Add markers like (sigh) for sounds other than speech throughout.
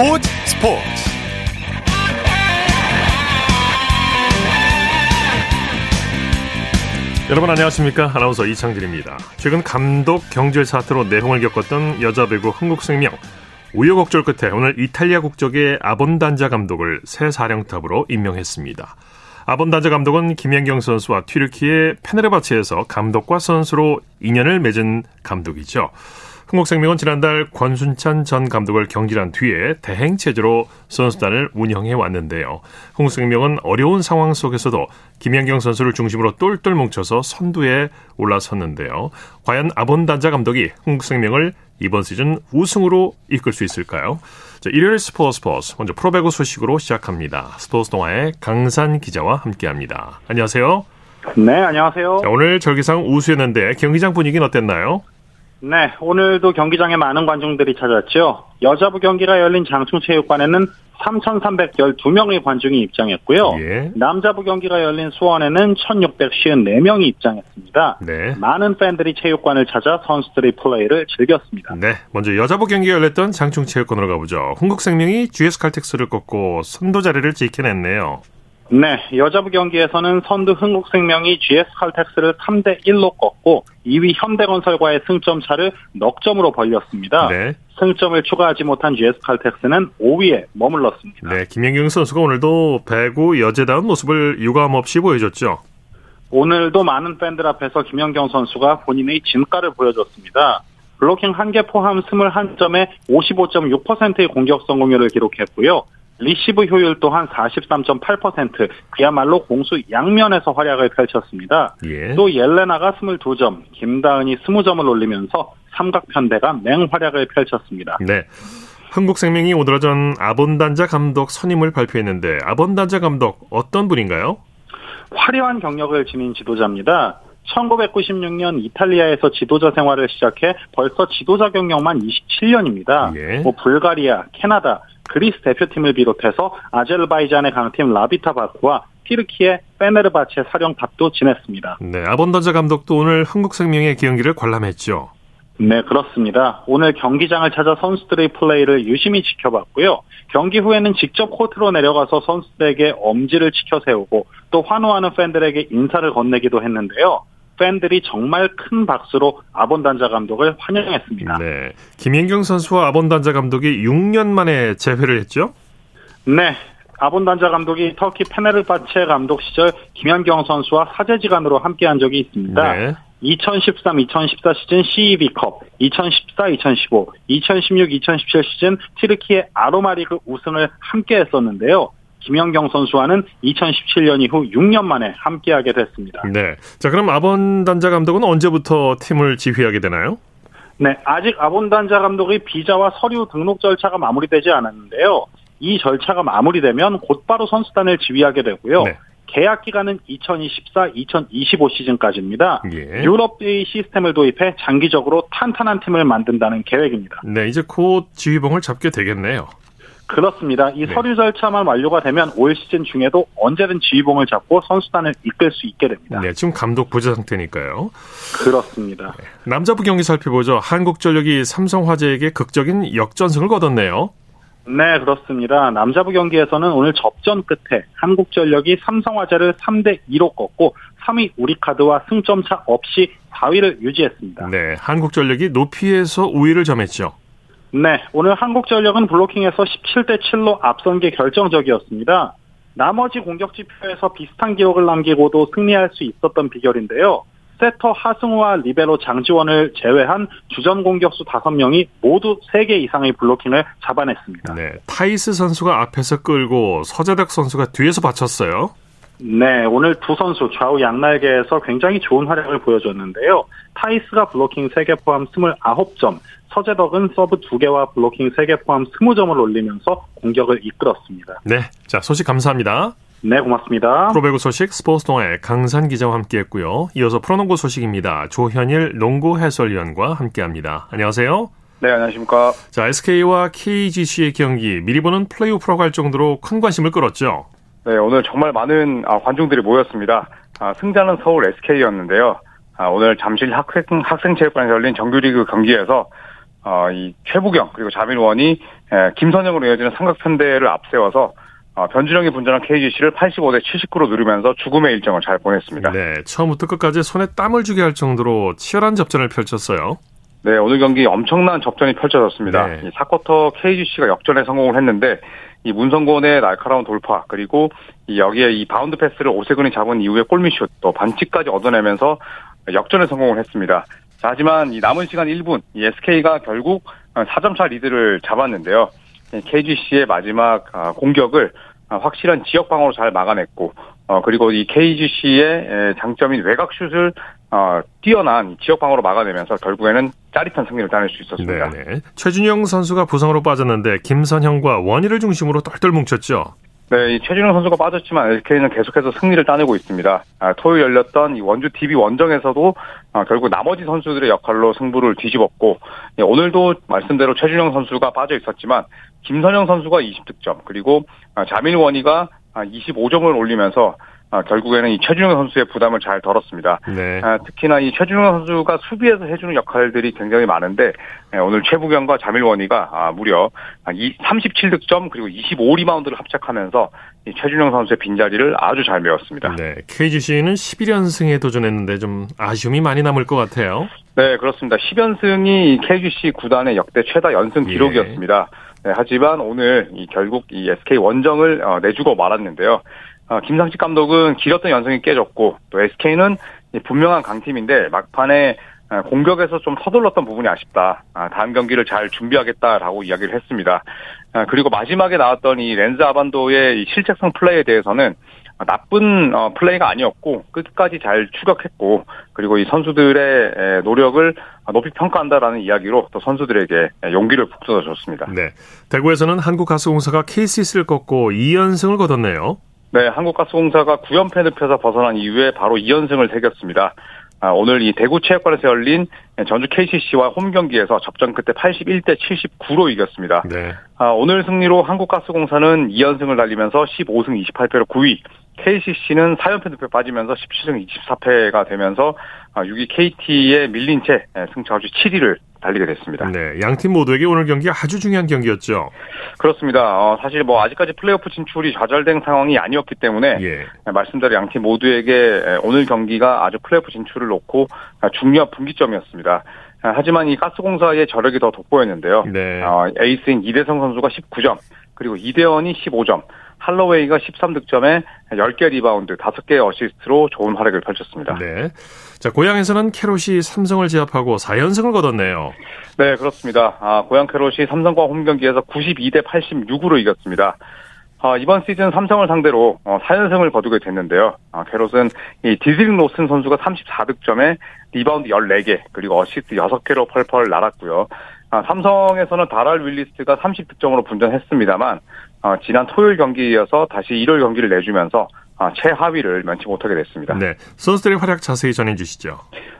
스포츠 스포츠 여러분 안녕하십니까 아나운서 이창진입니다 최근 감독 경질 사태로 내홍을 겪었던 여자 배구 흥국생명 우여곡절 끝에 오늘 이탈리아 국적의 아본단자 감독을 새 사령탑으로 임명했습니다. 아본단자 감독은 김연경 선수와 튀르키의 페네르바체에서 감독과 선수로 인연을 맺은 감독이죠. 흥국생명은 지난달 권순찬 전 감독을 경질한 뒤에 대행 체제로 선수단을 운영해 왔는데요. 흥국생명은 어려운 상황 속에서도 김연경 선수를 중심으로 똘똘 뭉쳐서 선두에 올라섰는데요. 과연 아본단자 감독이 흥국생명을 이번 시즌 우승으로 이끌 수 있을까요? 자, 일요일 스포츠 스포츠 먼저 프로배구 소식으로 시작합니다. 스포츠 동아의 강산 기자와 함께합니다. 안녕하세요. 네, 안녕하세요. 자, 오늘 절기상 우수였는데 경기장 분위기는 어땠나요? 네, 오늘도 경기장에 많은 관중들이 찾았죠. 여자부 경기가 열린 장충체육관에는 3,312명의 관중이 입장했고요. 예. 남자부 경기가 열린 수원에는 1,654명이 입장했습니다. 네. 많은 팬들이 체육관을 찾아 선수들의 플레이를 즐겼습니다. 네, 먼저 여자부 경기가 열렸던 장충체육관으로 가보죠. 흥국생명이 GS 칼텍스를 꺾고 선도 자리를 지켜냈네요. 네, 여자부 경기에서는 선두 흥국생명이 GS 칼텍스를 3대 1로 꺾고 2위 현대건설과의 승점 차를 넉 점으로 벌렸습니다. 네. 승점을 추가하지 못한 GS 칼텍스는 5위에 머물렀습니다. 네, 김연경 선수가 오늘도 배구 여제다운 모습을 유감없이 보여줬죠. 오늘도 많은 팬들 앞에서 김연경 선수가 본인의 진가를 보여줬습니다. 블로킹 1개 포함 21점에 55.6%의 공격 성공률을 기록했고요. 리시브 효율 또한 43.8% 그야말로 공수 양면에서 활약을 펼쳤습니다. 예. 또 옐레나가 22점, 김다은이 20점을 올리면서 삼각편대가 맹활약을 펼쳤습니다. 네. 한국생명이 오늘 오전 아본단자 감독 선임을 발표했는데 아본단자 감독 어떤 분인가요? 화려한 경력을 지닌 지도자입니다. 1996년 이탈리아에서 지도자 생활을 시작해 벌써 지도자 경력만 27년입니다. 예. 뭐 불가리아, 캐나다, 그리스 대표팀을 비롯해서 아제르바이잔의 강팀 라비타 바크와 티르키의 페네르바체 사령탑도 지냈습니다. 네, 아본던자 감독도 오늘 한국생명의 경기를 관람했죠. 네, 그렇습니다. 오늘 경기장을 찾아 선수들의 플레이를 유심히 지켜봤고요. 경기 후에는 직접 코트로 내려가서 선수들에게 엄지를 치켜 세우고 또 환호하는 팬들에게 인사를 건네기도 했는데요. 팬들이 정말 큰 박수로 아본단자 감독을 환영했습니다. 네. 김연경 선수와 아본단자 감독이 6년 만에 재회를 했죠? 네. 아본단자 감독이 터키 페네르바체 감독 시절 김연경 선수와 사제지간으로 함께한 적이 있습니다. 네. 2013-2014 시즌 CEB컵, 2014-2015, 2016-2017 시즌 티르키의 아로마 리그 우승을 함께 했었는데요. 김연경 선수와는 2017년 이후 6년 만에 함께하게 됐습니다. 네. 자, 그럼 아본 단자 감독은 언제부터 팀을 지휘하게 되나요? 네, 아직 아본단자 감독의 비자와 서류 등록 절차가 마무리되지 않았는데요. 이 절차가 마무리되면 곧바로 선수단을 지휘하게 되고요. 네. 계약 기간은 2024-2025 시즌까지입니다. 예. 유럽의 시스템을 도입해 장기적으로 탄탄한 팀을 만든다는 계획입니다. 네, 이제 곧 지휘봉을 잡게 되겠네요. 그렇습니다. 이 네. 서류 절차만 완료가 되면 올 시즌 중에도 언제든 지휘봉을 잡고 선수단을 이끌 수 있게 됩니다. 네, 지금 감독 부재 상태니까요. 그렇습니다. 네. 남자부 경기 살펴보죠. 한국전력이 삼성화재에게 극적인 역전승을 거뒀네요. 네, 그렇습니다. 남자부 경기에서는 오늘 접전 끝에 한국전력이 삼성화재를 3대 2로 꺾고 3위 우리카드와 승점차 없이 4위를 유지했습니다. 네, 한국전력이 높이에서 우위를 점했죠. 네, 오늘 한국전력은 블로킹에서 17대 7로 앞선 게 결정적이었습니다. 나머지 공격 지표에서 비슷한 기록을 남기고도 승리할 수 있었던 비결인데요. 세터 하승우와 리베로 장지원을 제외한 주전 공격수 5명이 모두 3개 이상의 블로킹을 잡아냈습니다. 네, 타이스 선수가 앞에서 끌고 서재덕 선수가 뒤에서 받쳤어요. 네, 오늘 두 선수 좌우 양날개에서 굉장히 좋은 활약을 보여줬는데요. 타이스가 블로킹 3개 포함 29점, 서재덕은 서브 2개와 블로킹 3개 포함 20점을 올리면서 공격을 이끌었습니다. 네, 자 소식 감사합니다. 네, 고맙습니다. 프로배구 소식 스포츠 동아의 강산 기자와 함께했고요. 이어서 프로농구 소식입니다. 조현일 농구 해설위원과 함께합니다. 안녕하세요. 네, 안녕하십니까. 자, SK와 KGC의 경기 미리 보는 플레이오프라고 할 정도로 큰 관심을 끌었죠. 네, 오늘 정말 많은 아, 관중들이 모였습니다. 아, 승자는 서울 SK였는데요. 아, 오늘 잠실 학생, 학생체육관에서 열린 정규리그 경기에서 어, 이 최부경 그리고 자민원이 김선영으로 이어지는 삼각편대를 앞세워서 어, 변준영이 분전한 KGC를 85대 79로 누르면서 죽음의 일정을 잘 보냈습니다. 네, 처음부터 끝까지 손에 땀을 주게 할 정도로 치열한 접전을 펼쳤어요. 네, 오늘 경기 엄청난 접전이 펼쳐졌습니다. 네. 이 4쿼터 KGC가 역전에 성공을 했는데 이 문성곤의 날카로운 돌파 그리고 이 여기에 이 바운드 패스를 오세근이 잡은 이후에 골밑슛 또 반칙까지 얻어내면서 역전에 성공을 했습니다. 자, 하지만 이 남은 시간 1분 이 SK가 결국 4점차 리드를 잡았는데요. KGC의 마지막 아, 공격을 확실한 지역 방어로 잘 막아냈고 어, 그리고 이 KGC의 장점인 외곽슛을 어, 뛰어난 지역 방어로 막아내면서 결국에는 짜릿한 승리를 따낼 수 있었습니다. 네네. 최준영 선수가 부상으로 빠졌는데 김선형과 원희를 중심으로 똘똘 뭉쳤죠. 네, 이 최준영 선수가 빠졌지만 LK는 계속해서 승리를 따내고 있습니다. 아, 토요일 열렸던 이 원주 DB 원정에서도 아, 결국 나머지 선수들의 역할로 승부를 뒤집었고 예, 오늘도 말씀대로 최준영 선수가 빠져 있었지만 김선영 선수가 20득점 그리고 아, 자밀 원희가 25점을 올리면서 아, 결국에는 이 최준영 선수의 부담을 잘 덜었습니다. 네. 아, 특히나 이 최준영 선수가 수비에서 해주는 역할들이 굉장히 많은데 예, 오늘 최부경과 자밀원이가 아, 무려 37득점 그리고 25리바운드를 합작하면서 이 최준영 선수의 빈자리를 아주 잘 메웠습니다. 네, KGC는 11연승에 도전했는데 좀 아쉬움이 많이 남을 것 같아요. 네, 그렇습니다. 10연승이 KGC 구단의 역대 최다 연승 예. 기록이었습니다. 예. 네, 하지만 오늘 이 결국 이 SK 원정을 어, 내주고 말았는데요. 어, 김상식 감독은 길었던 연승이 깨졌고 또 SK는 분명한 강팀인데 막판에 어, 공격에서 좀 서둘렀던 부분이 아쉽다. 아, 다음 경기를 잘 준비하겠다라고 이야기를 했습니다. 아, 그리고 마지막에 나왔던 이 렌즈 아반도의 실책성 플레이에 대해서는 나쁜 어, 플레이가 아니었고 끝까지 잘 추격했고 그리고 이 선수들의 노력을 높이 평가한다라는 이야기로 또 선수들에게 용기를 북돋아 줬습니다. 네, 대구에서는 한국가스공사가 KCC를 꺾고 2연승을 거뒀네요. 네, 한국가스공사가 9연패 늪에서 벗어난 이후에 바로 2연승을 새겼습니다. 아, 오늘 이 대구 체육관에서 열린 전주 KCC와 홈 경기에서 접전 끝에 81대 79로 이겼습니다. 네. 아, 오늘 승리로 한국가스공사는 2연승을 달리면서 15승 28패로 9위, KCC는 4연패 늪에 빠지면서 17승 24패가 되면서 6위 아, KT에 밀린 채 승차주 7위를 달리게 됐습니다. 네, 양팀 모두에게 오늘 경기가 아주 중요한 경기였죠. 그렇습니다. 어, 사실 뭐 아직까지 플레이오프 진출이 좌절된 상황이 아니었기 때문에 예. 말씀대로 양팀 모두에게 오늘 경기가 아주 플레이오프 진출을 놓고 중요한 분기점이었습니다. 하지만 이 가스공사의 저력이 더 돋보였는데요. 네. 어, 에이스인 이대성 선수가 19점, 그리고 이대헌이 15점, 할로웨이가 13득점에 10개 리바운드, 5개 어시스트로 좋은 활약을 펼쳤습니다. 네. 자, 고양에서는 캐롯이 삼성을 제압하고 4연승을 거뒀네요. 네, 그렇습니다. 아, 고양 캐롯이 삼성과 홈 경기에서 92대 86으로 이겼습니다. 아, 이번 시즌 삼성을 상대로 어, 4연승을 거두게 됐는데요. 아, 캐롯은 이 디드릭 로슨 선수가 34득점에 리바운드 14개, 그리고 어시스트 6개로 펄펄 날았고요. 아, 삼성에서는 다랄 윌리스가 30득점으로 분전했습니다만 어, 지난 토요일 경기에 이어서 다시 일요일 경기를 내주면서 어, 최하위를 면치 못하게 됐습니다. 네, 선수들의 활약 자세히 전해주시죠.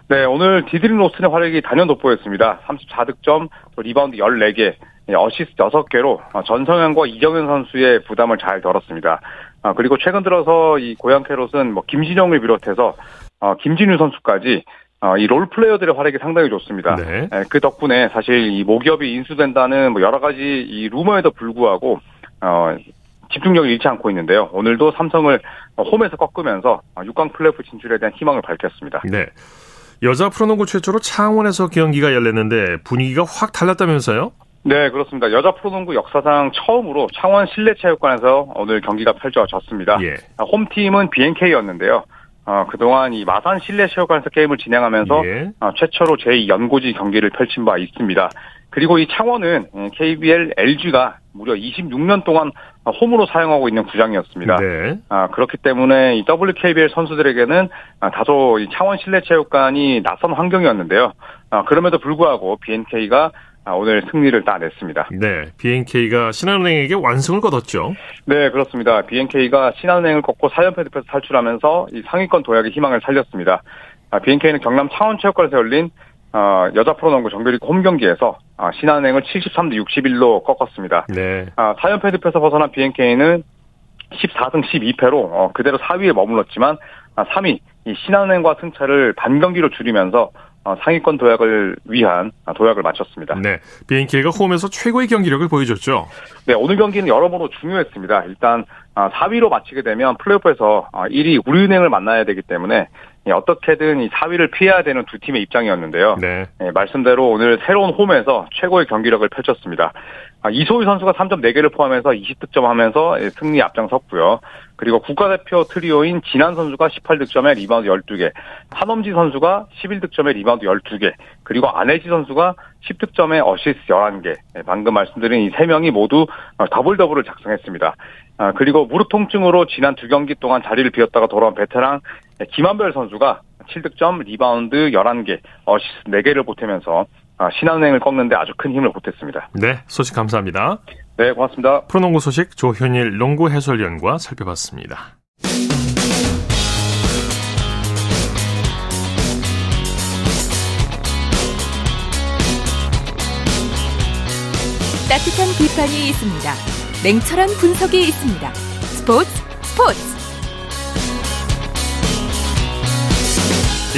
네, 오늘 디드릭 로슨의 활약이 단연 돋보였습니다. 34득점, 또 리바운드 14개, 어시스트 6개로 어, 전성현과 이정현 선수의 부담을 잘 덜었습니다. 어, 그리고 최근 들어서 이 고양 캐롯은 뭐 김진영을 비롯해서 어, 김진유 선수까지 어, 이 롤플레이어들의 활약이 상당히 좋습니다. 네. 네, 그 덕분에 사실 이 모기업이 인수된다는 뭐 여러 가지 이 루머에도 불구하고 어, 집중력을 잃지 않고 있는데요. 오늘도 삼성을 홈에서 꺾으면서 6강 플레이오프 진출에 대한 희망을 밝혔습니다. 네. 여자 프로농구 최초로 창원에서 경기가 열렸는데 분위기가 확 달랐다면서요? 네, 그렇습니다. 여자 프로농구 역사상 처음으로 창원 실내체육관에서 오늘 경기가 펼쳐졌습니다. 예. 홈팀은 BNK였는데요. 어, 그동안 이 마산 실내 체육관에서 게임을 진행하면서 예. 어, 최초로 제2연고지 경기를 펼친 바 있습니다. 그리고 이 창원은 KBL LG가 무려 26년 동안 홈으로 사용하고 있는 구장이었습니다. 네. 아, 그렇기 때문에 이 WKBL 선수들에게는 아, 다소 이 창원 실내체육관이 낯선 환경이었는데요. 아, 그럼에도 불구하고 BNK가 아, 오늘 승리를 따냈습니다. 네, BNK가 신한은행에게 완승을 거뒀죠. 네, 그렇습니다. BNK가 신한은행을 꺾고 4연패 늪에서 탈출하면서 이 상위권 도약의 희망을 살렸습니다. 아, BNK는 경남 창원체육관에서 열린 어, 여자 프로농구 정규리그 홈 경기에서 아, 신한은행을 73대 61로 꺾었습니다. 네. 아, 4연패 늪에서 벗어난 BNK는 14승 12패로 어, 그대로 4위에 머물렀지만 아, 3위 이 신한은행과 승차를 반 경기로 줄이면서 어, 상위권 도약을 위한 도약을 마쳤습니다. 네, 비엔케가 홈에서 최고의 경기력을 보여줬죠. 네, 오늘 경기는 여러모로 중요했습니다. 일단 4위로 마치게 되면 플레이오프에서 1위 우리은행을 만나야 되기 때문에 어떻게든 이 4위를 피해야 되는 두 팀의 입장이었는데요. 네. 네, 말씀대로 오늘 새로운 홈에서 최고의 경기력을 펼쳤습니다. 이소희 선수가 3점 4개를 포함해서 20득점 하면서 승리 앞장섰고요. 그리고 국가대표 트리오인 진한 선수가 18득점에 리바운드 12개, 한엄지 선수가 11득점에 리바운드 12개, 그리고 안혜지 선수가 10득점에 어시스트 11개. 방금 말씀드린 이 3명이 모두 더블 더블을 작성했습니다. 그리고 무릎 통증으로 지난 두 경기 동안 자리를 비웠다가 돌아온 베테랑 김한별 선수가 7득점, 리바운드 11개, 어시스트 4개를 보태면서 신한은행을 꺾는데 아주 큰 힘을 보탰습니다. 네, 소식 감사합니다. 네, 고맙습니다. 프로농구 소식 조현일 농구 해설위원과 살펴봤습니다. 따뜻한 비판이 있습니다. 냉철한 분석이 있습니다. 스포츠 스포츠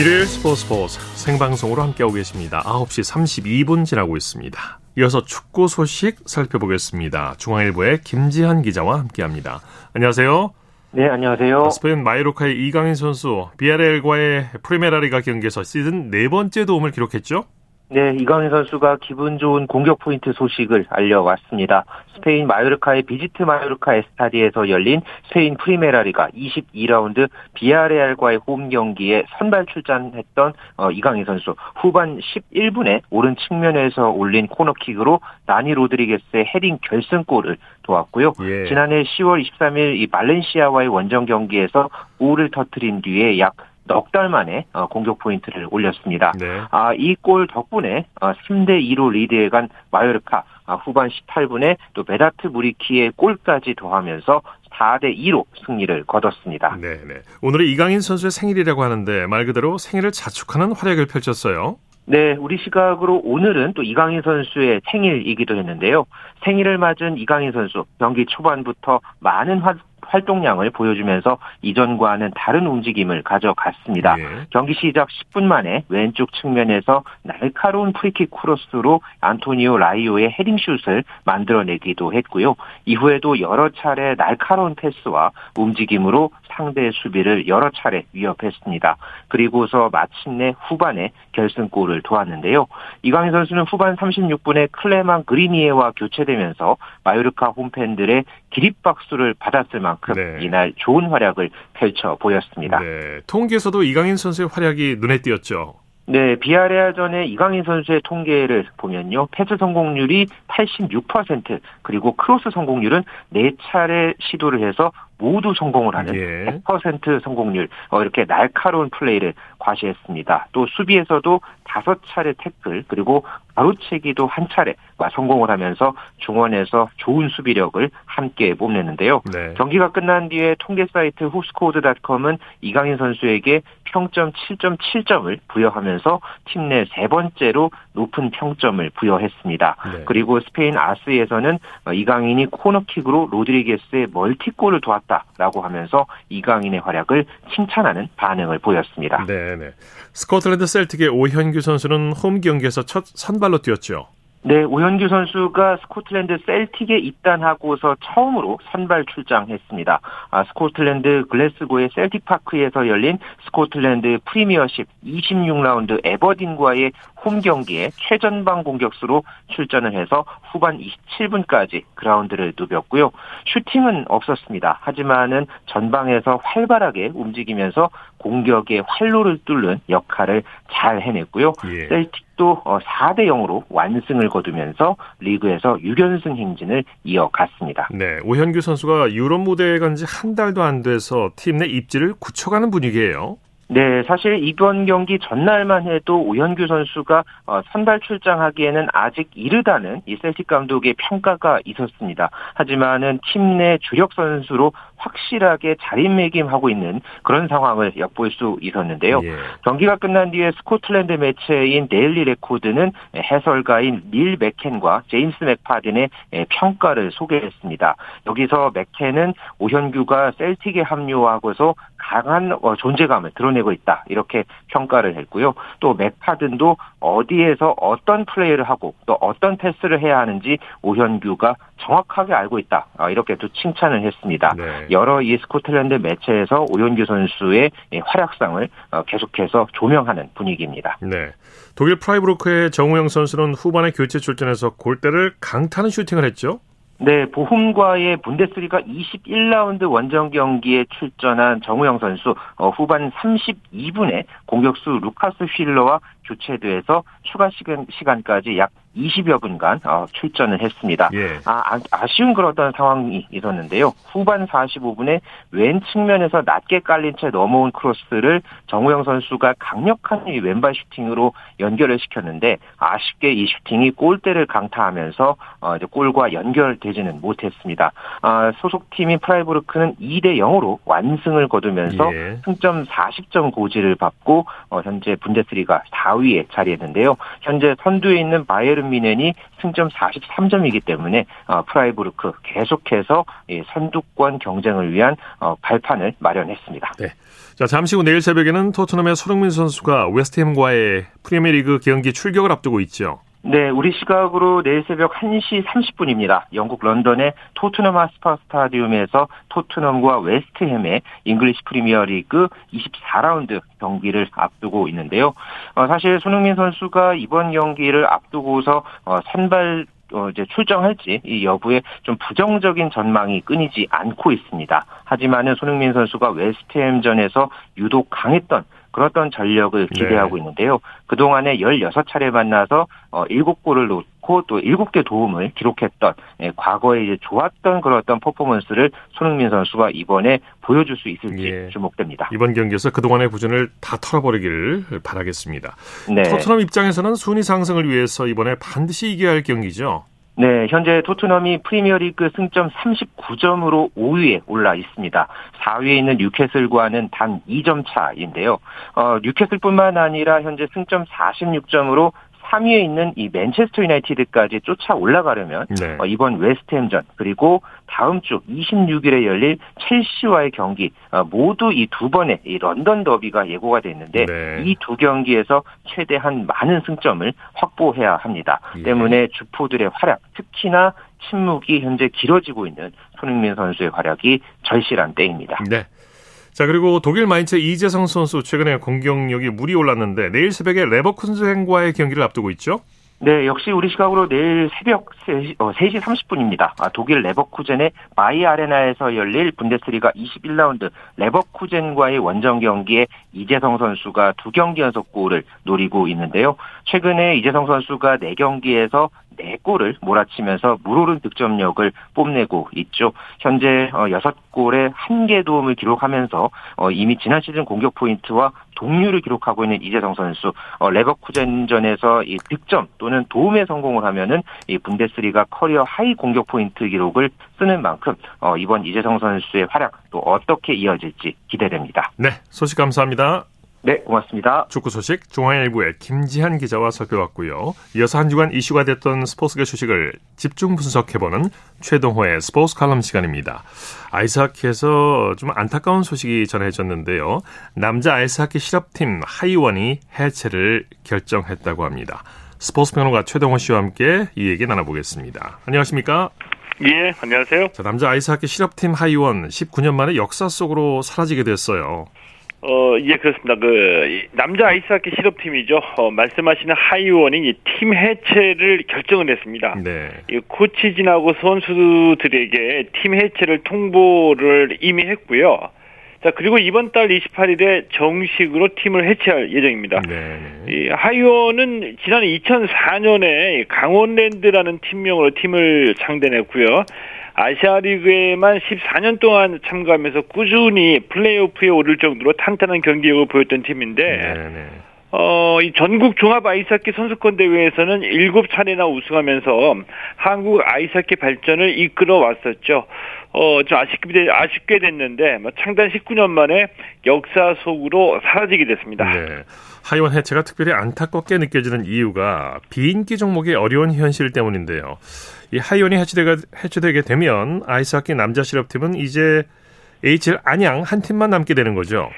일요일 스포츠 스포츠 생방송으로 함께하고 계십니다. 9시 32분 지나고 있습니다. 이어서 축구 소식 살펴보겠습니다. 중앙일보의 김지한 기자와 함께합니다. 안녕하세요. 네, 안녕하세요. 스페인 마요르카의 이강인 선수 비아레알과의 프리메라리가 경기에서 시즌 네 번째 도움을 기록했죠? 네, 이강인 선수가 기분 좋은 공격 포인트 소식을 알려왔습니다. 스페인 마요르카의 비지트 마요르카 에스타디에서 열린 스페인 프리메라리가 22라운드 비아레알과의 홈 경기에 선발 출전했던 어, 이강인 선수 후반 11분에 오른 측면에서 올린 코너킥으로 다니 로드리게스의 헤딩 결승골을 도왔고요. 예. 지난해 10월 23일 이 발렌시아와의 원정 경기에서 골을 터트린 뒤에 약 넉 달 만에 어, 공격 포인트를 올렸습니다. 네. 아, 이 골 덕분에 3대 어, 2로 리드해간 마요르카 아, 후반 18분에 또 베다트 무리키의 골까지 더하면서 4대 2로 승리를 거뒀습니다. 네, 네. 오늘은 이강인 선수의 생일이라고 하는데 말 그대로 생일을 자축하는 활약을 펼쳤어요. 네, 우리 시각으로 오늘은 또 이강인 선수의 생일이기도 했는데요. 생일을 맞은 이강인 선수 경기 초반부터 많은 화, 활동량을 보여주면서 이전과는 다른 움직임을 가져갔습니다. 예. 경기 시작 10분 만에 왼쪽 측면에서 날카로운 프리킥 크로스로 안토니오 라이요의 헤딩슛을 만들어내기도 했고요. 이후에도 여러 차례 날카로운 패스와 움직임으로 상대 수비를 여러 차례 위협했습니다. 그리고서 마침내 후반에 결승골을 도왔는데요. 이강인 선수는 후반 36분에 클레망 그르니에와 교체되면서 마요르카 홈팬들의 기립박수를 받았을 만큼 네. 이날 좋은 활약을 펼쳐 보였습니다. 네. 통계에서도 이강인 선수의 활약이 눈에 띄었죠. 네, 비야레알전의 이강인 선수의 통계를 보면요. 패스 성공률이 86% 그리고 크로스 성공률은 4차례 시도를 해서 모두 성공을 하는 예. 100% 성공률 어, 이렇게 날카로운 플레이를 과시했습니다. 또 수비에서도 다섯 차례 태클 그리고 가로채기도 한 차례 성공을 하면서 중원에서 좋은 수비력을 함께 뽐냈는데요. 네. 경기가 끝난 뒤에 통계 사이트 후스코드닷컴은 이강인 선수에게 평점 7.7점을 부여하면서 팀 내 세 번째로 높은 평점을 부여했습니다. 네. 그리고 스페인 아스에서는 이강인이 코너킥으로 로드리게스의 멀티골을 도왔다 라고 하면서 이강인의 활약을 칭찬하는 반응을 보였습니다. 네, 네. 스코틀랜드 셀틱의 오현규 선수는 홈 경기에서 첫 선발로 뛰었죠. 네, 오현규 선수가 스코틀랜드 셀틱에 입단하고서 처음으로 선발 출장했습니다. 아, 스코틀랜드 글래스고의 셀틱 파크에서 열린 스코틀랜드 프리미어십 26라운드 애버딘과의 홈 경기에 최전방 공격수로 출전을 해서 후반 27분까지 그라운드를 누볐고요. 슈팅은 없었습니다. 하지만은 전방에서 활발하게 움직이면서 공격의 활로를 뚫는 역할을 잘 해냈고요. 예. 셀틱 도 4대 어, 0으로 완승을 거두면서 리그에서 6연승 행진을 이어갔습니다. 네, 오현규 선수가 유럽 무대에 간 지 한 달도 안 돼서 팀 내 입지를 굳혀가는 분위기예요. 네, 사실 이번 경기 전날만 해도 오현규 선수가 어, 선발 출장하기에는 아직 이르다는 이 셀틱 감독의 평가가 있었습니다. 하지만은 팀 내 주력 선수로 확실하게 자리매김하고 있는 그런 상황을 엿볼 수 있었는데요. 예. 경기가 끝난 뒤에 스코틀랜드 매체인 데일리 레코드는 해설가인 닐 맥켄과 제임스 맥파든의 평가를 소개했습니다. 여기서 맥켄은 오현규가 셀틱에 합류하고서 강한 어, 존재감을 드러내고 있다 이렇게 평가를 했고요. 또 맥파든도 어디에서 어떤 플레이를 하고 또 어떤 패스를 해야 하는지 오현규가 정확하게 알고 있다 아, 이렇게 또 칭찬을 했습니다. 네. 여러 이 스코틀랜드 매체에서 오현규 선수의 활약상을 어, 계속해서 조명하는 분위기입니다. 네. 독일 프라이부르크의 정우영 선수는 후반에 교체 출전해서 골대를 강타하는 슈팅을 했죠. 네, 보훔과의 분데스리가 21라운드 원정 경기에 출전한 정우영 선수 어, 후반 32분에 공격수 루카스 횔러와 교체돼서 추가 시간, 시간까지 약 20여 분간 어, 출전을 했습니다. 예. 아, 아쉬운 그런 상황이 있었는데요. 후반 45분에 왼쪽 측면에서 낮게 깔린 채 넘어온 크로스를 정우영 선수가 강력한 이 왼발 슈팅으로 연결을 시켰는데 아쉽게 이 슈팅이 골대를 강타하면서 어, 이제 골과 연결되지는 못했습니다. 아, 소속팀인 프라이부르크는 2대 0으로 완승을 거두면서 예. 승점 40점 고지를 밟고 어, 현재 분데스리가 4위에 자리했는데요. 현재 선두에 있는 바이에른 뮌헨이 승점 43점이기 때문에 어, 프라이부르크 계속해서 이 선두권 경쟁을 위한 어, 발판을 마련했습니다. 네. 자, 잠시 후 내일 새벽에는 토트넘의 손흥민 선수가 웨스트햄과의 프리미어리그 경기 출격을 앞두고 있죠. 네, 우리 시각으로 내일 새벽 1시 30분입니다. 영국 런던의 토트넘 홋스퍼 스타디움에서 토트넘과 웨스트햄의 잉글리시 프리미어 리그 24라운드 경기를 앞두고 있는데요. 어, 사실 손흥민 선수가 이번 경기를 앞두고서 어, 선발 어, 이제 출정할지 이 여부에 좀 부정적인 전망이 끊이지 않고 있습니다. 하지만은 손흥민 선수가 웨스트햄전에서 유독 강했던 그렇던 전력을 기대하고 네. 있는데요. 그동안에 16차례 만나서 어 7골을 놓고 또 7개 도움을 기록했던 예, 과거에 이제 좋았던 그런 어떤 퍼포먼스를 손흥민 선수가 이번에 보여줄 수 있을지 예. 주목됩니다. 이번 경기에서 그동안의 부진을 다 털어버리길 바라겠습니다. 네. 토트넘 입장에서는 순위 상승을 위해서 이번에 반드시 이겨야 할 경기죠. 네, 현재 토트넘이 프리미어리그 승점 39점으로 5위에 올라 있습니다. 4위에 있는 뉴캐슬과는 단 2점 차인데요. 어, 뉴캐슬뿐만 아니라 현재 승점 46점으로 3위에 있는 이 맨체스터 유나이티드까지 쫓아 올라가려면 네. 어, 이번 웨스트햄전 그리고 다음 주 26일에 열릴 첼시와의 경기 어, 모두 이 두 번의 이 런던 더비가 예고가 돼 있는데 네. 이두 경기에서 최대한 많은 승점을 확보해야 합니다. 예. 때문에 주포들의 활약, 특히나 침묵이 현재 길어지고 있는 손흥민 선수의 활약이 절실한 때입니다. 네. 자, 그리고 독일 마인츠 이재성 선수 최근에 공격력이 물이 올랐는데 내일 새벽에 레버쿠젠과의 경기를 앞두고 있죠? 네, 역시 우리 시각으로 내일 새벽 3시, 어, 3시 30분입니다. 아, 독일 레버쿠젠의 바이 아레나에서 열릴 분데스리가 21라운드 레버쿠젠과의 원정 경기에 이재성 선수가 두 경기 연속 골을 노리고 있는데요. 최근에 이재성 선수가 4경기에서 4골을 몰아치면서 물오른 득점력을 뽐내고 있죠. 현재 6골에 1개 도움을 기록하면서 어, 이미 지난 시즌 공격 포인트와 동률을 기록하고 있는 이재성 선수 어, 레버쿠젠전에서 이 득점 또는 도움에 성공을 하면은 이 분데스리가 커리어 하이 공격 포인트 기록을 쓰는 만큼 어, 이번 이재성 선수의 활약 또 어떻게 이어질지 기대됩니다. 네, 소식 감사합니다. 네, 고맙습니다. 축구 소식 중앙일보의 김지한 기자와 살펴봤고요. 이어서 한 주간 이슈가 됐던 스포츠계 소식을 집중 분석해보는 최동호의 스포츠 칼럼 시간입니다. 아이스하키에서 좀 안타까운 소식이 전해졌는데요. 남자 아이스하키 실업팀 하이원이 해체를 결정했다고 합니다. 스포츠 평론가 최동호 씨와 함께 이 얘기 나눠보겠습니다. 안녕하십니까? 예, 안녕하세요. 자, 남자 아이스하키 실업팀 하이원 19년 만에 역사 속으로 사라지게 됐어요. 어, 예, 그렇습니다. 그, 이 남자 아이스하키 실업팀이죠. 어, 말씀하시는 하이원이 이 팀 해체를 결정을 했습니다. 네. 이 코치진하고 선수들에게 팀 해체를 통보를 이미 했고요. 자, 그리고 이번 달 28일에 정식으로 팀을 해체할 예정입니다. 네. 이 하이원은 지난 2004년에 강원랜드라는 팀명으로 팀을 창단했고요. 아시아 리그에만 14년 동안 참가하면서 꾸준히 플레이오프에 오를 정도로 탄탄한 경기력을 보였던 팀인데 네. 네. 어, 이 전국 종합 아이스하키 선수권 대회에서는 7차례나 우승하면서 한국 아이스하키 발전을 이끌어 왔었죠. 어, 좀 아쉽게, 아쉽게 됐는데, 뭐 창단 19년 만에 역사 속으로 사라지게 됐습니다. 네. 하이원 해체가 특별히 안타깝게 느껴지는 이유가 비인기 종목의 어려운 현실 때문인데요. 이 하이원이 해체되가, 해체되게 되면 아이스하키 남자 실업팀은 이제 HL 안양 한 팀만 남게 되는 거죠.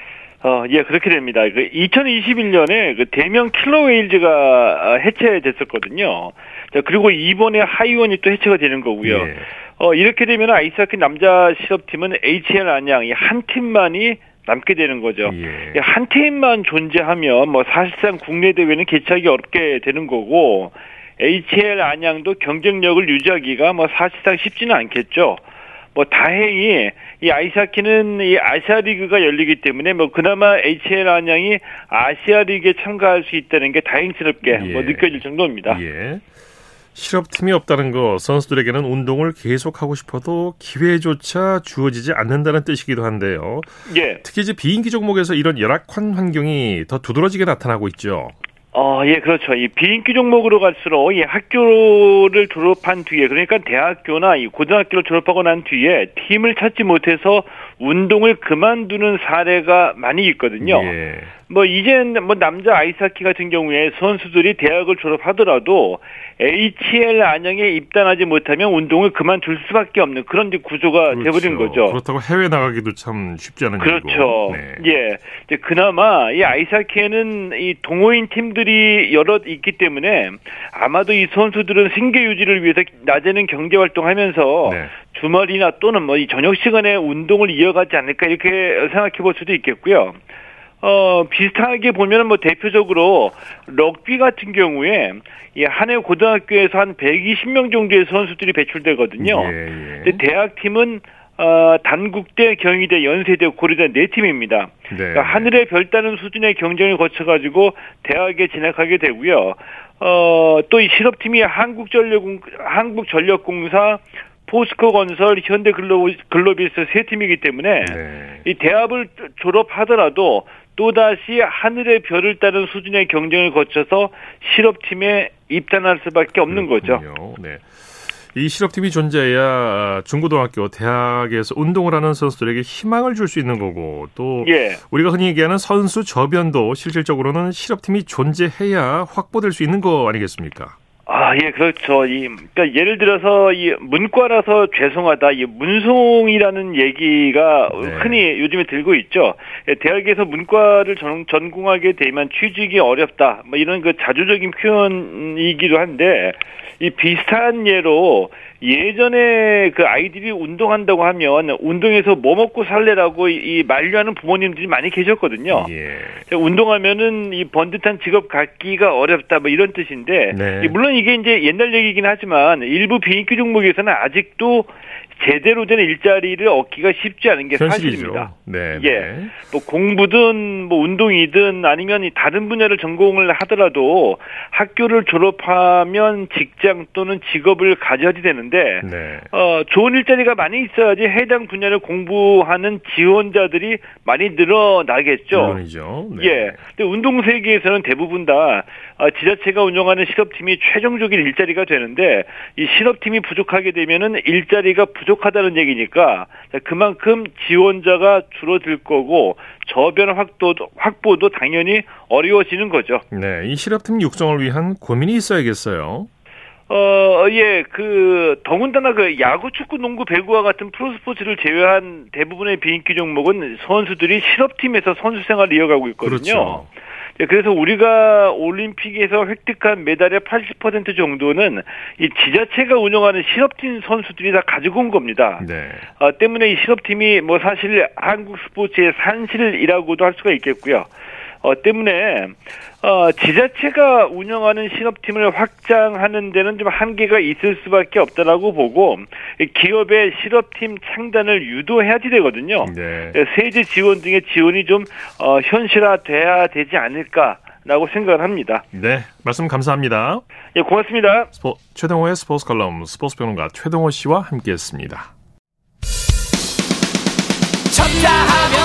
어, 예, 그렇게 됩니다. 그 2021년에 그 대명 킬러 웨일즈가 어, 해체됐었거든요. 자, 그리고 이번에 하이원이 또 해체가 되는 거고요. 예. 어, 이렇게 되면 아이스하키 남자 실업팀은 HL 안양 이 한 팀만이 남게 되는 거죠. 예. 한 팀만 존재하면 뭐 사실상 국내 대회는 개최하기 어렵게 되는 거고 HL 안양도 경쟁력을 유지하기가 뭐 사실상 쉽지는 않겠죠. 뭐 다행히 이 아이스하키는 이 아시아 리그가 열리기 때문에 뭐 그나마 HL 안양이 아시아 리그에 참가할 수 있다는 게 다행스럽게 예. 뭐 느껴질 정도입니다. 예. 실업팀이 없다는 거 선수들에게는 운동을 계속하고 싶어도 기회조차 주어지지 않는다는 뜻이기도 한데요. 예. 특히 이제 비인기 종목에서 이런 열악한 환경이 더 두드러지게 나타나고 있죠. 어, 예, 그렇죠. 이 비인기 종목으로 갈수록 이 학교를 졸업한 뒤에 그러니까 대학교나 이 고등학교를 졸업하고 난 뒤에 팀을 찾지 못해서 운동을 그만두는 사례가 많이 있거든요. 예. 뭐 이젠 뭐 남자 아이스하키 같은 경우에 선수들이 대학을 졸업하더라도 HL 안양에 입단하지 못하면 운동을 그만둘 수밖에 없는 그런 구조가 그렇죠. 돼버린 거죠. 그렇다고 해외 나가기도 참 쉽지 않은 그렇죠. 네. 예. 이제 그나마 이 아이스하키에는 이 동호인 팀들이 여러 있기 때문에 아마도 이 선수들은 생계 유지를 위해서 낮에는 경제 활동하면서 네. 주말이나 또는 뭐 이 저녁 시간에 운동을 이어 가지 않을까 이렇게 생각해 볼 수도 있겠고요. 어, 비슷하게 보면은 뭐 대표적으로 럭비 같은 경우에 이 한 해 고등학교에서 한 120명 정도의 선수들이 배출되거든요. 예, 예. 근데 대학팀은 어, 단국대, 경희대, 연세대, 고려대 네 팀입니다. 네. 그러니까 하늘의 별 따는 수준의 경쟁을 거쳐가지고 대학에 진학하게 되고요. 어, 또 이 실업팀이 한국전력, 한국전력공사, 포스코건설, 현대글로비스 세 팀이기 때문에 네. 이 대학을 졸업하더라도 또다시 하늘의 별을 따른 수준의 경쟁을 거쳐서 실업팀에 입단할 수밖에 없는 그렇군요. 거죠. 네. 이 실업팀이 존재해야 중고등학교, 대학에서 운동을 하는 선수들에게 희망을 줄 수 있는 거고 또 예. 우리가 흔히 얘기하는 선수 저변도 실질적으로는 실업팀이 존재해야 확보될 수 있는 거 아니겠습니까? 아, 예, 그렇죠. 이, 그러니까 예를 들어서 이 문과라서 죄송하다, 이 문송이라는 얘기가 네. 흔히 요즘에 들고 있죠. 예, 대학에서 문과를 전, 전공하게 되면 취직이 어렵다, 뭐 이런 그 자주적인 표현이기도 한데 이 비슷한 예로 예전에 그 아이들이 운동한다고 하면 운동에서 뭐 먹고 살래라고 이 만류하는 부모님들이 많이 계셨거든요. 예. 운동하면은 이 번듯한 직업 갖기가 어렵다 뭐 이런 뜻인데 네. 물론 이게 이제 옛날 얘기긴 하지만 일부 비인기 종목에서는 아직도 제대로 된 일자리를 얻기가 쉽지 않은 게 현실이죠. 사실입니다. 네, 예. 네. 뭐 공부든 뭐 운동이든 아니면 다른 분야를 전공을 하더라도 학교를 졸업하면 직장 또는 직업을 가져야지 되는데 네. 어 좋은 일자리가 많이 있어야지 해당 분야를 공부하는 지원자들이 많이 늘어나겠죠. 물론이죠. 네. 예. 근데 운동 세계에서는 대부분 다 어, 지자체가 운영하는 실업팀이 최종적인 일자리가 되는데 이 실업팀이 부족하게 되면은 일자리가 부족하다는 얘기니까 그만큼 지원자가 줄어들 거고 저변 확보도, 확보도 당연히 어려워지는 거죠. 네, 이 실업팀 육성을 위한 고민이 있어야겠어요. 어, 예, 그, 더군다나 그 야구, 축구, 농구, 배구와 같은 프로스포츠를 제외한 대부분의 비인기 종목은 선수들이 실업팀에서 선수 생활을 이어가고 있거든요. 그렇죠. 예, 그래서 우리가 올림픽에서 획득한 메달의 80% 정도는 이 지자체가 운영하는 실업팀 선수들이 다 가지고 온 겁니다. 네. 어, 때문에 이 실업팀이 뭐 사실 한국 스포츠의 산실이라고도 할 수가 있겠고요. 어, 때문에 어, 지자체가 운영하는 실업팀을 확장하는 데는 좀 한계가 있을 수밖에 없다라고 보고 기업의 실업팀 창단을 유도해야지 되거든요. 네. 세제 지원 등의 지원이 좀 어, 현실화돼야 되지 않을까 라고 생각을 합니다. 네, 말씀 감사합니다. 예, 고맙습니다. 스포, 최동호의 스포츠 칼럼 스포츠 평론가 최동호 씨와 함께했습니다. 쳤다 하면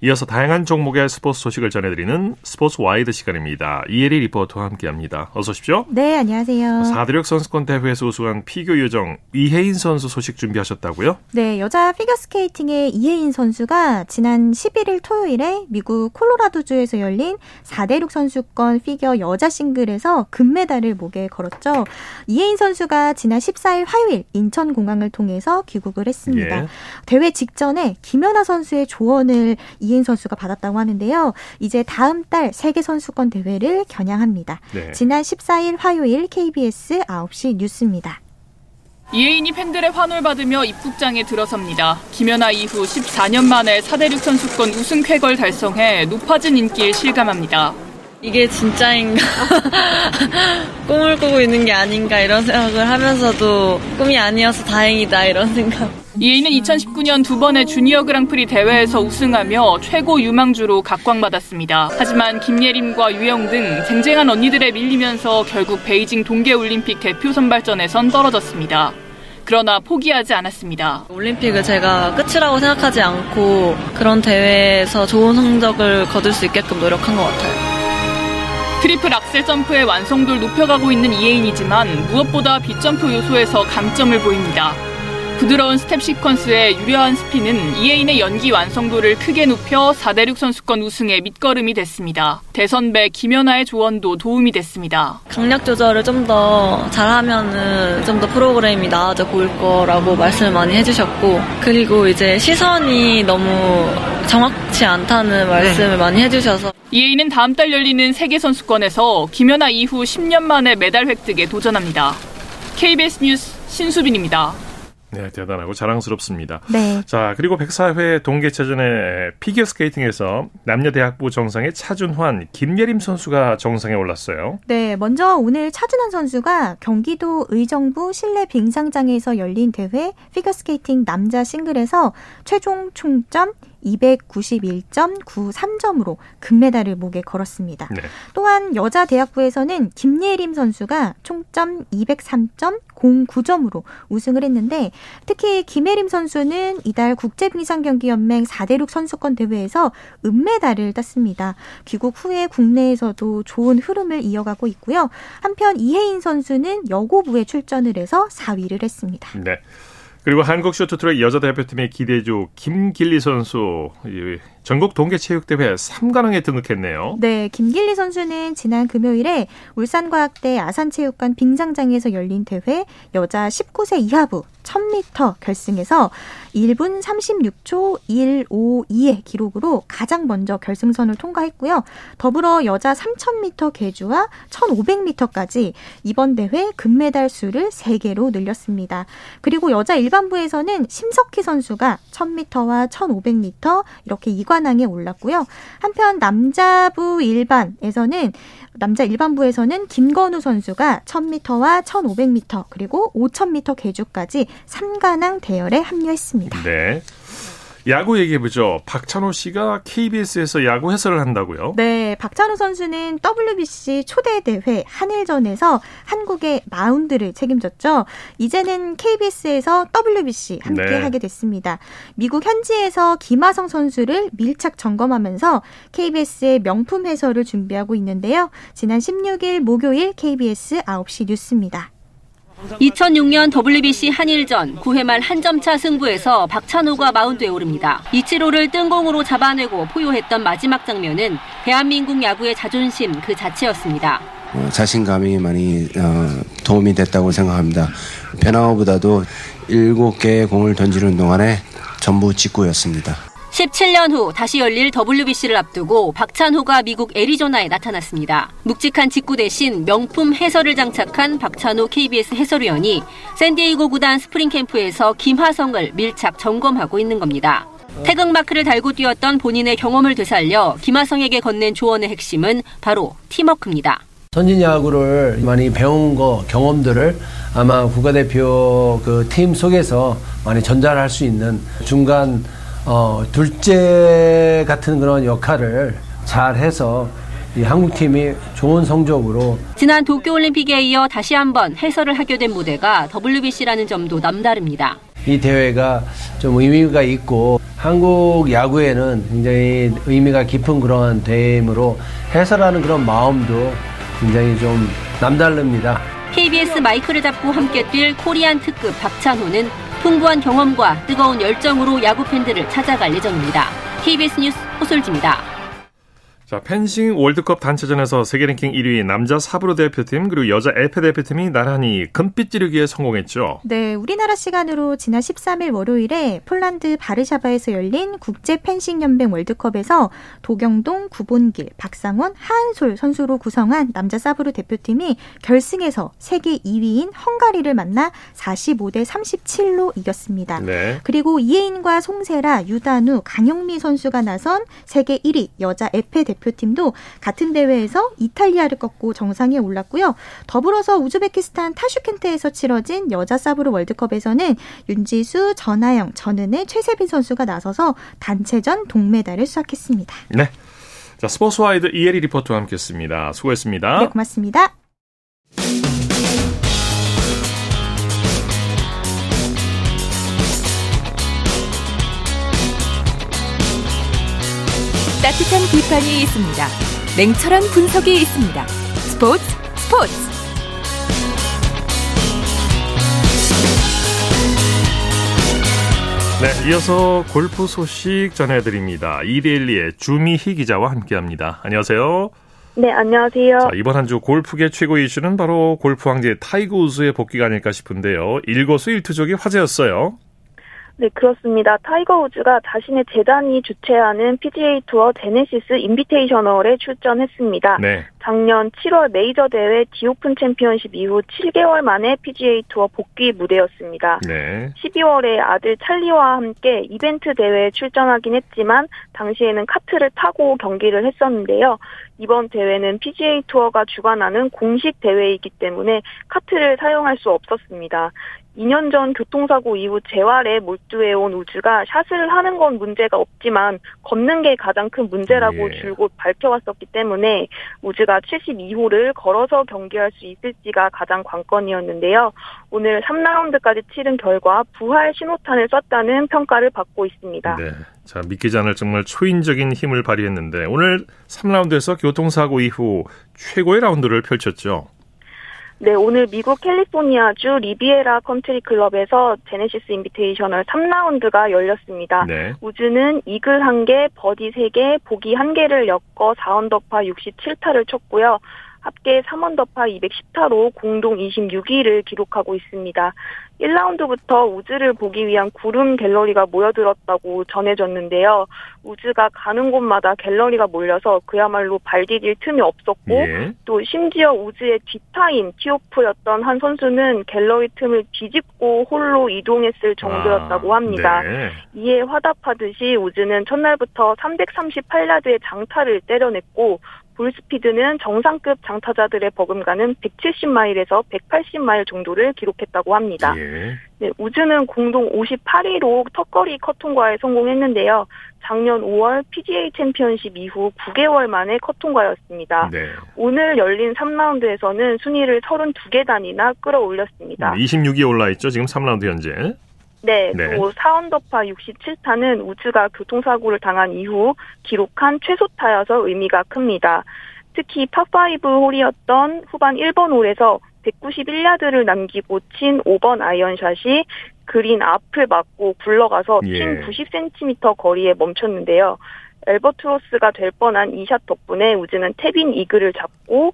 이어서 다양한 종목의 스포츠 소식을 전해드리는 스포츠 와이드 시간입니다. 이혜리 리포터와 함께합니다. 어서 오십시오. 네, 안녕하세요. 사드력 선수권 대회에서 우승한 피겨 요정 이혜인 선수 소식 준비하셨다고요? 네, 여자 피겨스케이팅의 이혜인 선수가 지난 11일 토요일에 미국 콜로라도주에서 열린 4대륙 선수권 피겨 여자 싱글에서 금메달을 목에 걸었죠. 이혜인 선수가 지난 14일 화요일 인천공항을 통해서 귀국을 했습니다. 예. 대회 직전에 김연아 선수의 조언을 이인 선수가 받았다고 하는데요. 이제 다음 달 세계 선수권 대회를 겨냥합니다. 네. 지난 14일 화요일 KBS 9시 뉴스입니다. 이혜인이 팬들의 환호를 받으며 입국장에 들어섭니다. 김연아 이후 14년 만에 4대륙 선수권 우승 쾌걸 달성해 높아진 인기에 실감합니다. 이게 진짜인가? (laughs) 꿈을 꾸고 있는 게 아닌가 이런 생각을 하면서도 꿈이 아니어서 다행이다 이런 생각. 이에이는 2019년 두 번의 주니어 그랑프리 대회에서 우승하며 최고 유망주로 각광받았습니다. 하지만 김예림과 유영 등 쟁쟁한 언니들에 밀리면서 결국 베이징 동계올림픽 대표 선발전에선 떨어졌습니다. 그러나 포기하지 않았습니다. 올림픽을 제가 끝이라고 생각하지 않고 그런 대회에서 좋은 성적을 거둘 수 있게끔 노력한 것 같아요. 트리플 악셀 점프의 완성도를 높여가고 있는 이해인이지만 무엇보다 비점프 요소에서 강점을 보입니다. 부드러운 스텝 시퀀스의 유려한 스핀은 이해인의 연기 완성도를 크게 높여 4대륙 선수권 우승의 밑거름이 됐습니다. 대선배 김연아의 조언도 도움이 됐습니다. 강약 조절을 좀 더 잘하면은 좀 더 프로그램이 나아져 보일 거라고 말씀을 많이 해주셨고 그리고 이제 시선이 너무 정확치 않다는 말씀을 네. 많이 해주셔서 이해인은 다음 달 열리는 세계 선수권에서 김연아 이후 10년 만에 메달 획득에 도전합니다. KBS 뉴스 신수빈입니다. 네, 대단하고 자랑스럽습니다. 네. 자, 그리고 104회 동계체전의 피겨 스케이팅에서 남녀 대학부 정상의 차준환, 김예림 선수가 정상에 올랐어요. 네, 먼저 오늘 차준환 선수가 경기도 의정부 실내 빙상장에서 열린 대회 피겨 스케이팅 남자 싱글에서 최종 총점 291.93점으로 금메달을 목에 걸었습니다. 네. 또한 여자 대학부에서는 김예림 선수가 총점 203.09점으로 우승을 했는데 특히 김예림 선수는 이달 국제빙상경기연맹 4대륙 선수권 대회에서 은메달을 땄습니다. 귀국 후에 국내에서도 좋은 흐름을 이어가고 있고요. 한편 이혜인 선수는 여고부에 출전을 해서 4위를 했습니다. 네. 그리고 한국 쇼트트랙 여자 대표팀의 기대주 김길리 선수 전국 동계체육대회 3관왕에 등극했네요. 네, 김길리 선수는 지난 금요일에 울산과학대 아산체육관 빙상장에서 열린 대회 여자 19세 이하부 1000m 결승에서 1분 36초 152의 기록으로 가장 먼저 결승선을 통과했고요. 더불어 여자 3000m 계주와 1500m까지 이번 대회 금메달 수를 3개로 늘렸습니다. 그리고 여자 일반부에서는 심석희 선수가 1000m와 1500m 이렇게 2 관왕에 올랐고요. 한편 남자부 일반에서는 남자 일반부에서는 김건우 선수가 1000m와 1500m 그리고 5000m 계주까지 3관왕 대열에 합류했습니다. 네. 야구 얘기해보죠. 박찬호 씨가 KBS에서 야구 해설을 한다고요? 네, 박찬호 선수는 WBC 초대 대회 한일전에서 한국의 마운드를 책임졌죠. 이제는 KBS에서 WBC 함께 네. 하게 됐습니다. 미국 현지에서 김하성 선수를 밀착 점검하면서 KBS의 명품 해설을 준비하고 있는데요. 지난 16일 목요일 KBS 9시 뉴스입니다. 2006년 WBC 한일전 9회 말 한 점차 승부에서 박찬호가 마운드에 오릅니다. 이치로를 뜬공으로 잡아내고 포효했던 마지막 장면은 대한민국 야구의 자존심 그 자체였습니다. 어, 자신감이 많이 어, 도움이 됐다고 생각합니다. 변화보다도 7개의 공을 던지는 동안에 전부 직구였습니다. 17년 후 다시 열릴 WBC를 앞두고 박찬호가 미국 애리조나에 나타났습니다. 묵직한 직구 대신 명품 해설을 장착한 박찬호 KBS 해설위원이 샌디에이고 구단 스프링 캠프에서 김하성을 밀착 점검하고 있는 겁니다. 태극 마크를 달고 뛰었던 본인의 경험을 되살려 김하성에게 건넨 조언의 핵심은 바로 팀워크입니다. 선진 야구를 많이 배운 거 경험들을 아마 국가대표 그 팀 속에서 많이 전달할 수 있는 중간 어, 둘째 같은 그런 역할을 잘 해서 이 한국팀이 좋은 성적으로 지난 도쿄올림픽에 이어 다시 한번 해설을 하게 된 무대가 WBC라는 점도 남다릅니다. 이 대회가 좀 의미가 있고 한국 야구에는 굉장히 의미가 깊은 그런 대회이므로 해설하는 그런 마음도 굉장히 좀 남다릅니다. KBS 마이크를 잡고 함께 뛸 코리안 특급 박찬호는 풍부한 경험과 뜨거운 열정으로 야구 팬들을 찾아갈 예정입니다. KBS 뉴스 호솔지입니다. 자, 펜싱 월드컵 단체전에서 세계 랭킹 1위 남자 사브로 대표팀 그리고 여자 에페 대표팀이 나란히 금빛 지르기에 성공했죠. 네, 우리나라 시간으로 지난 13일 월요일에 폴란드 바르샤바에서 열린 국제 펜싱 연맹 월드컵에서 도경동, 구본길, 박상원, 하한솔 선수로 구성한 남자 사브로 대표팀이 결승에서 세계 2위인 헝가리를 만나 45대 37로 이겼습니다. 네. 그리고 이혜인과 송세라, 유단우, 강영미 선수가 나선 세계 1위 여자 에페 대표 대표팀도 같은 대회에서 이탈리아를 꺾고 정상에 올랐고요. 더불어서 우즈베키스탄 타슈켄트에서 치러진 여자 사브르 월드컵에서는 윤지수, 전하영, 전은혜, 최세빈 선수가 나서서 단체전 동메달을 수확했습니다. 네. 자, 스포츠와이드 이혜리 리포터와 함께했습니다. 수고했습니다. 네, 고맙습니다. 따뜻한 비판이 있습니다. 냉철한 분석이 있습니다. 스포츠 스포츠 네, 이어서 골프 소식 전해드립니다. 이데일리의 주미희 기자와 함께합니다. 안녕하세요. 네, 안녕하세요. 자, 이번 한 주 골프계 최고 이슈는 바로 골프 황제 타이거 우즈의 복귀가 아닐까 싶은데요. 일거수일투족이 화제였어요. 네, 그렇습니다. 타이거 우즈가 자신의 재단이 주최하는 PGA 투어 제네시스 인비테이셔널에 출전했습니다. 네. 작년 7월 메이저 대회 디오픈 챔피언십 이후 7개월 만에 PGA 투어 복귀 무대였습니다. 네. 12월에 아들 찰리와 함께 이벤트 대회에 출전하긴 했지만 당시에는 카트를 타고 경기를 했었는데요. 이번 대회는 PGA 투어가 주관하는 공식 대회이기 때문에 카트를 사용할 수 없었습니다. 2년 전 교통사고 이후 재활에 몰두해온 우즈가 샷을 하는 건 문제가 없지만 걷는 게 가장 큰 문제라고 예. 줄곧 밝혀왔었기 때문에 우즈가 72호를 걸어서 경기할 수 있을지가 가장 관건이었는데요. 오늘 3라운드까지 치른 결과 부활 신호탄을 쐈다는 평가를 받고 있습니다. 네. 자, 믿기지 않을 정말 초인적인 힘을 발휘했는데 오늘 3라운드에서 교통사고 이후 최고의 라운드를 펼쳤죠. 네, 오늘 미국 캘리포니아주 리비에라 컨트리 클럽에서 제네시스 인비테이셔널 3라운드가 열렸습니다. 네. 우즈는 이글 1개, 버디 3개, 보기 1개를 엮어 4언더파 67타를 쳤고요. 합계 3언더파 210타로 공동 26위를 기록하고 있습니다. 1라운드부터 우즈를 보기 위한 구름 갤러리가 모여들었다고 전해졌는데요. 우즈가 가는 곳마다 갤러리가 몰려서 그야말로 발 디딜 틈이 없었고 예. 또 심지어 우즈의 뒷타인 티오프였던 한 선수는 갤러리 틈을 뒤집고 홀로 이동했을 정도였다고 아, 합니다. 아, 네. 이에 화답하듯이 우즈는 첫날부터 338야드의 장타를 때려냈고 볼 스피드는 정상급 장타자들의 버금가는 170마일에서 180마일 정도를 기록했다고 합니다. 예. 네, 우즈는 공동 58위로 턱걸이 컷 통과에 성공했는데요. 작년 5월 PGA 챔피언십 이후 9개월 만에 컷 통과였습니다. 네. 오늘 열린 3라운드에서는 순위를 32계단이나 끌어올렸습니다. 26위에 올라있죠. 지금 3라운드 현재. 네, 네. 또 4언더파 67타는 우즈가 교통사고를 당한 이후 기록한 최소타여서 의미가 큽니다. 특히 파5 홀이었던 후반 1번 홀에서 191야드를 남기고 친 5번 아이언샷이 그린 앞을 맞고 굴러가서 예. 친 90cm 거리에 멈췄는데요. 엘버트로스가 될 뻔한 이 샷 덕분에 우즈는 태빈 이글을 잡고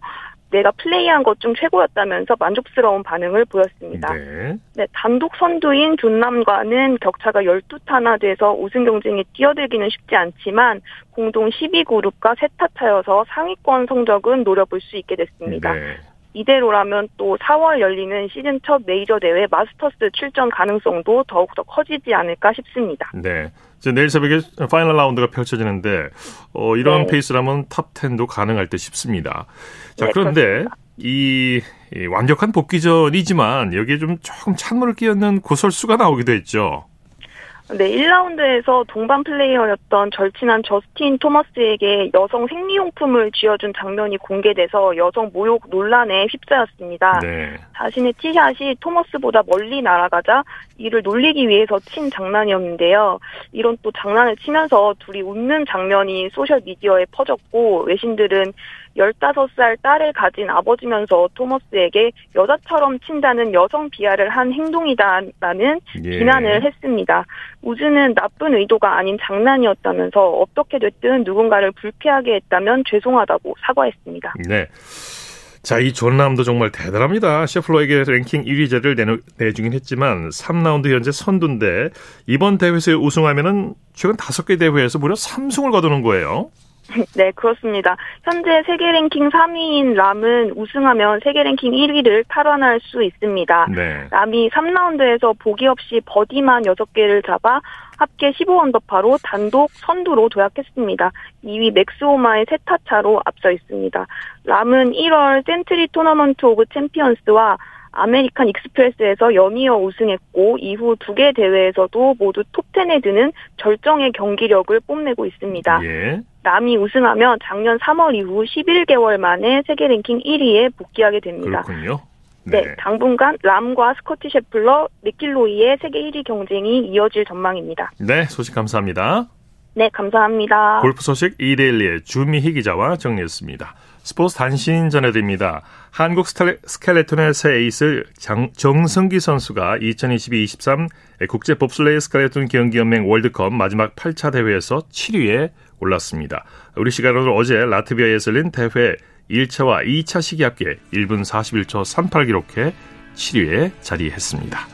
내가 플레이한 것 중 최고였다면서 만족스러운 반응을 보였습니다. 네. 네. 단독 선두인 존남과는 격차가 12타나 돼서 우승 경쟁에 뛰어들기는 쉽지 않지만 공동 10위 그룹과 세 타 차여서 상위권 성적은 노려볼 수 있게 됐습니다. 네. 이대로라면 또 4월 열리는 시즌 첫 메이저 대회 마스터스 출전 가능성도 더욱더 커지지 않을까 싶습니다. 네. 이제 내일 새벽에 파이널 라운드가 펼쳐지는데 어, 이런 네. 페이스라면 탑 10도 가능할 듯 싶습니다. 자, 네, 그런데 이, 이 완벽한 복귀전이지만 여기에 좀 조금 찬물을 끼얹는 구설수가 나오기도 했죠. 네, 1라운드에서 동반 플레이어였던 절친한 저스틴 토머스에게 여성 생리용품을 쥐어준 장면이 공개돼서 여성 모욕 논란에 휩싸였습니다. 네. 자신의 티샷이 토머스보다 멀리 날아가자 이를 놀리기 위해서 친 장난이었는데요. 이런 또 장난을 치면서 둘이 웃는 장면이 소셜미디어에 퍼졌고 외신들은 15살 딸을 가진 아버지면서 토머스에게 여자처럼 친다는 여성 비하를 한 행동이다라는 예. 비난을 했습니다. 우즈는 나쁜 의도가 아닌 장난이었다면서 어떻게 됐든 누군가를 불쾌하게 했다면 죄송하다고 사과했습니다. 네. 자, 이 존람도 정말 대단합니다. 셰플러에게 랭킹 1위제를 내ну, 내주긴 했지만 3라운드 현재 선두인데 이번 대회에서 우승하면은 최근 5개 대회에서 무려 3승을 거두는 거예요. (laughs) 네, 그렇습니다. 현재 세계 랭킹 3위인 람은 우승하면 세계 랭킹 1위를 탈환할 수 있습니다. 네. 람이 3라운드에서 보기 없이 버디만 6개를 잡아 합계 15언더파로 단독 선두로 도약했습니다. 2위 맥스 호마에 세 타 차로 앞서 있습니다. 람은 1월 센트리 토너먼트 오브 챔피언스와 아메리칸 익스프레스에서 연이어 우승했고 이후 두 개 대회에서도 모두 톱10에 드는 절정의 경기력을 뽐내고 있습니다. 예. 람이 우승하면 작년 3월 이후 11개월 만에 세계 랭킹 1위에 복귀하게 됩니다. 그렇군요. 네. 네, 당분간 람과 스코티 셰플러, 매킬로이의 세계 1위 경쟁이 이어질 전망입니다. 네, 소식 감사합니다. 네, 감사합니다. 골프 소식 이데일리의 주미희 기자와 정리했습니다. 스포츠 단신 전해드립니다. 한국 스켈레톤의 새 에이스 장, 정성기 선수가 2022-23 국제 봅슬레이 스켈레톤 경기연맹 월드컵 마지막 8차 대회에서 7위에 올랐습니다. 우리 시간으로 어제 라트비아에서 열린 대회 1차와 2차 시기 합계 1분 41초 38 기록해 7위에 자리했습니다.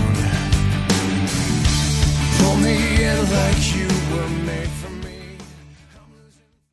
like you.